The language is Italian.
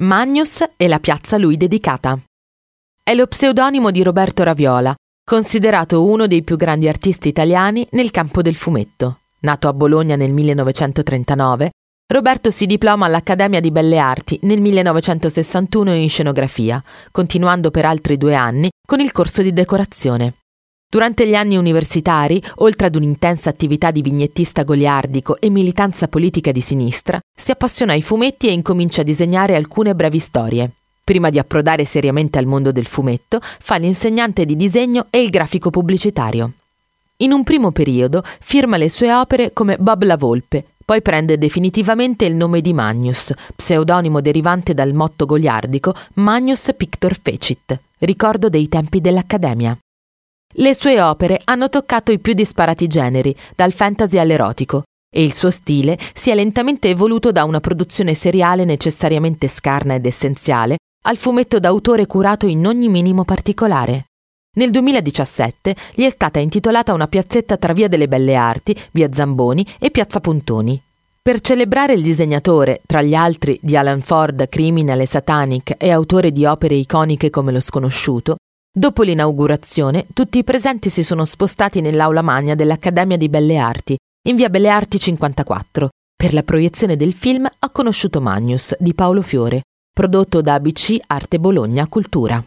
Magnus e la piazza a lui dedicata. È lo pseudonimo di Roberto Raviola, considerato uno dei più grandi artisti italiani nel campo del fumetto. Nato a Bologna nel 1939, Roberto si diploma all'Accademia di Belle Arti nel 1961 in scenografia, continuando per altri due anni con il corso di decorazione. Durante gli anni universitari, oltre ad un'intensa attività di vignettista goliardico e militanza politica di sinistra, si appassiona ai fumetti e incomincia a disegnare alcune brevi storie. Prima di approdare seriamente al mondo del fumetto, fa l'insegnante di disegno e il grafico pubblicitario. In un primo periodo firma le sue opere come Bob la Volpe, poi prende definitivamente il nome di Magnus, pseudonimo derivante dal motto goliardico Magnus Pictor Fecit, ricordo dei tempi dell'Accademia. Le sue opere hanno toccato i più disparati generi, dal fantasy all'erotico, e il suo stile si è lentamente evoluto da una produzione seriale necessariamente scarna ed essenziale al fumetto d'autore curato in ogni minimo particolare. Nel 2017 gli è stata intitolata una piazzetta tra Via delle Belle Arti, Via Zamboni e Piazza Pontoni. Per celebrare il disegnatore, tra gli altri di Alan Ford, Criminal e Satanic e autore di opere iconiche come Lo sconosciuto, dopo l'inaugurazione tutti i presenti si sono spostati nell'aula magna dell'Accademia di Belle Arti, in Via Belle Arti 54. Per la proiezione del film ha conosciuto Magnus di Paolo Fiore, prodotto da ABC Arte Bologna Cultura.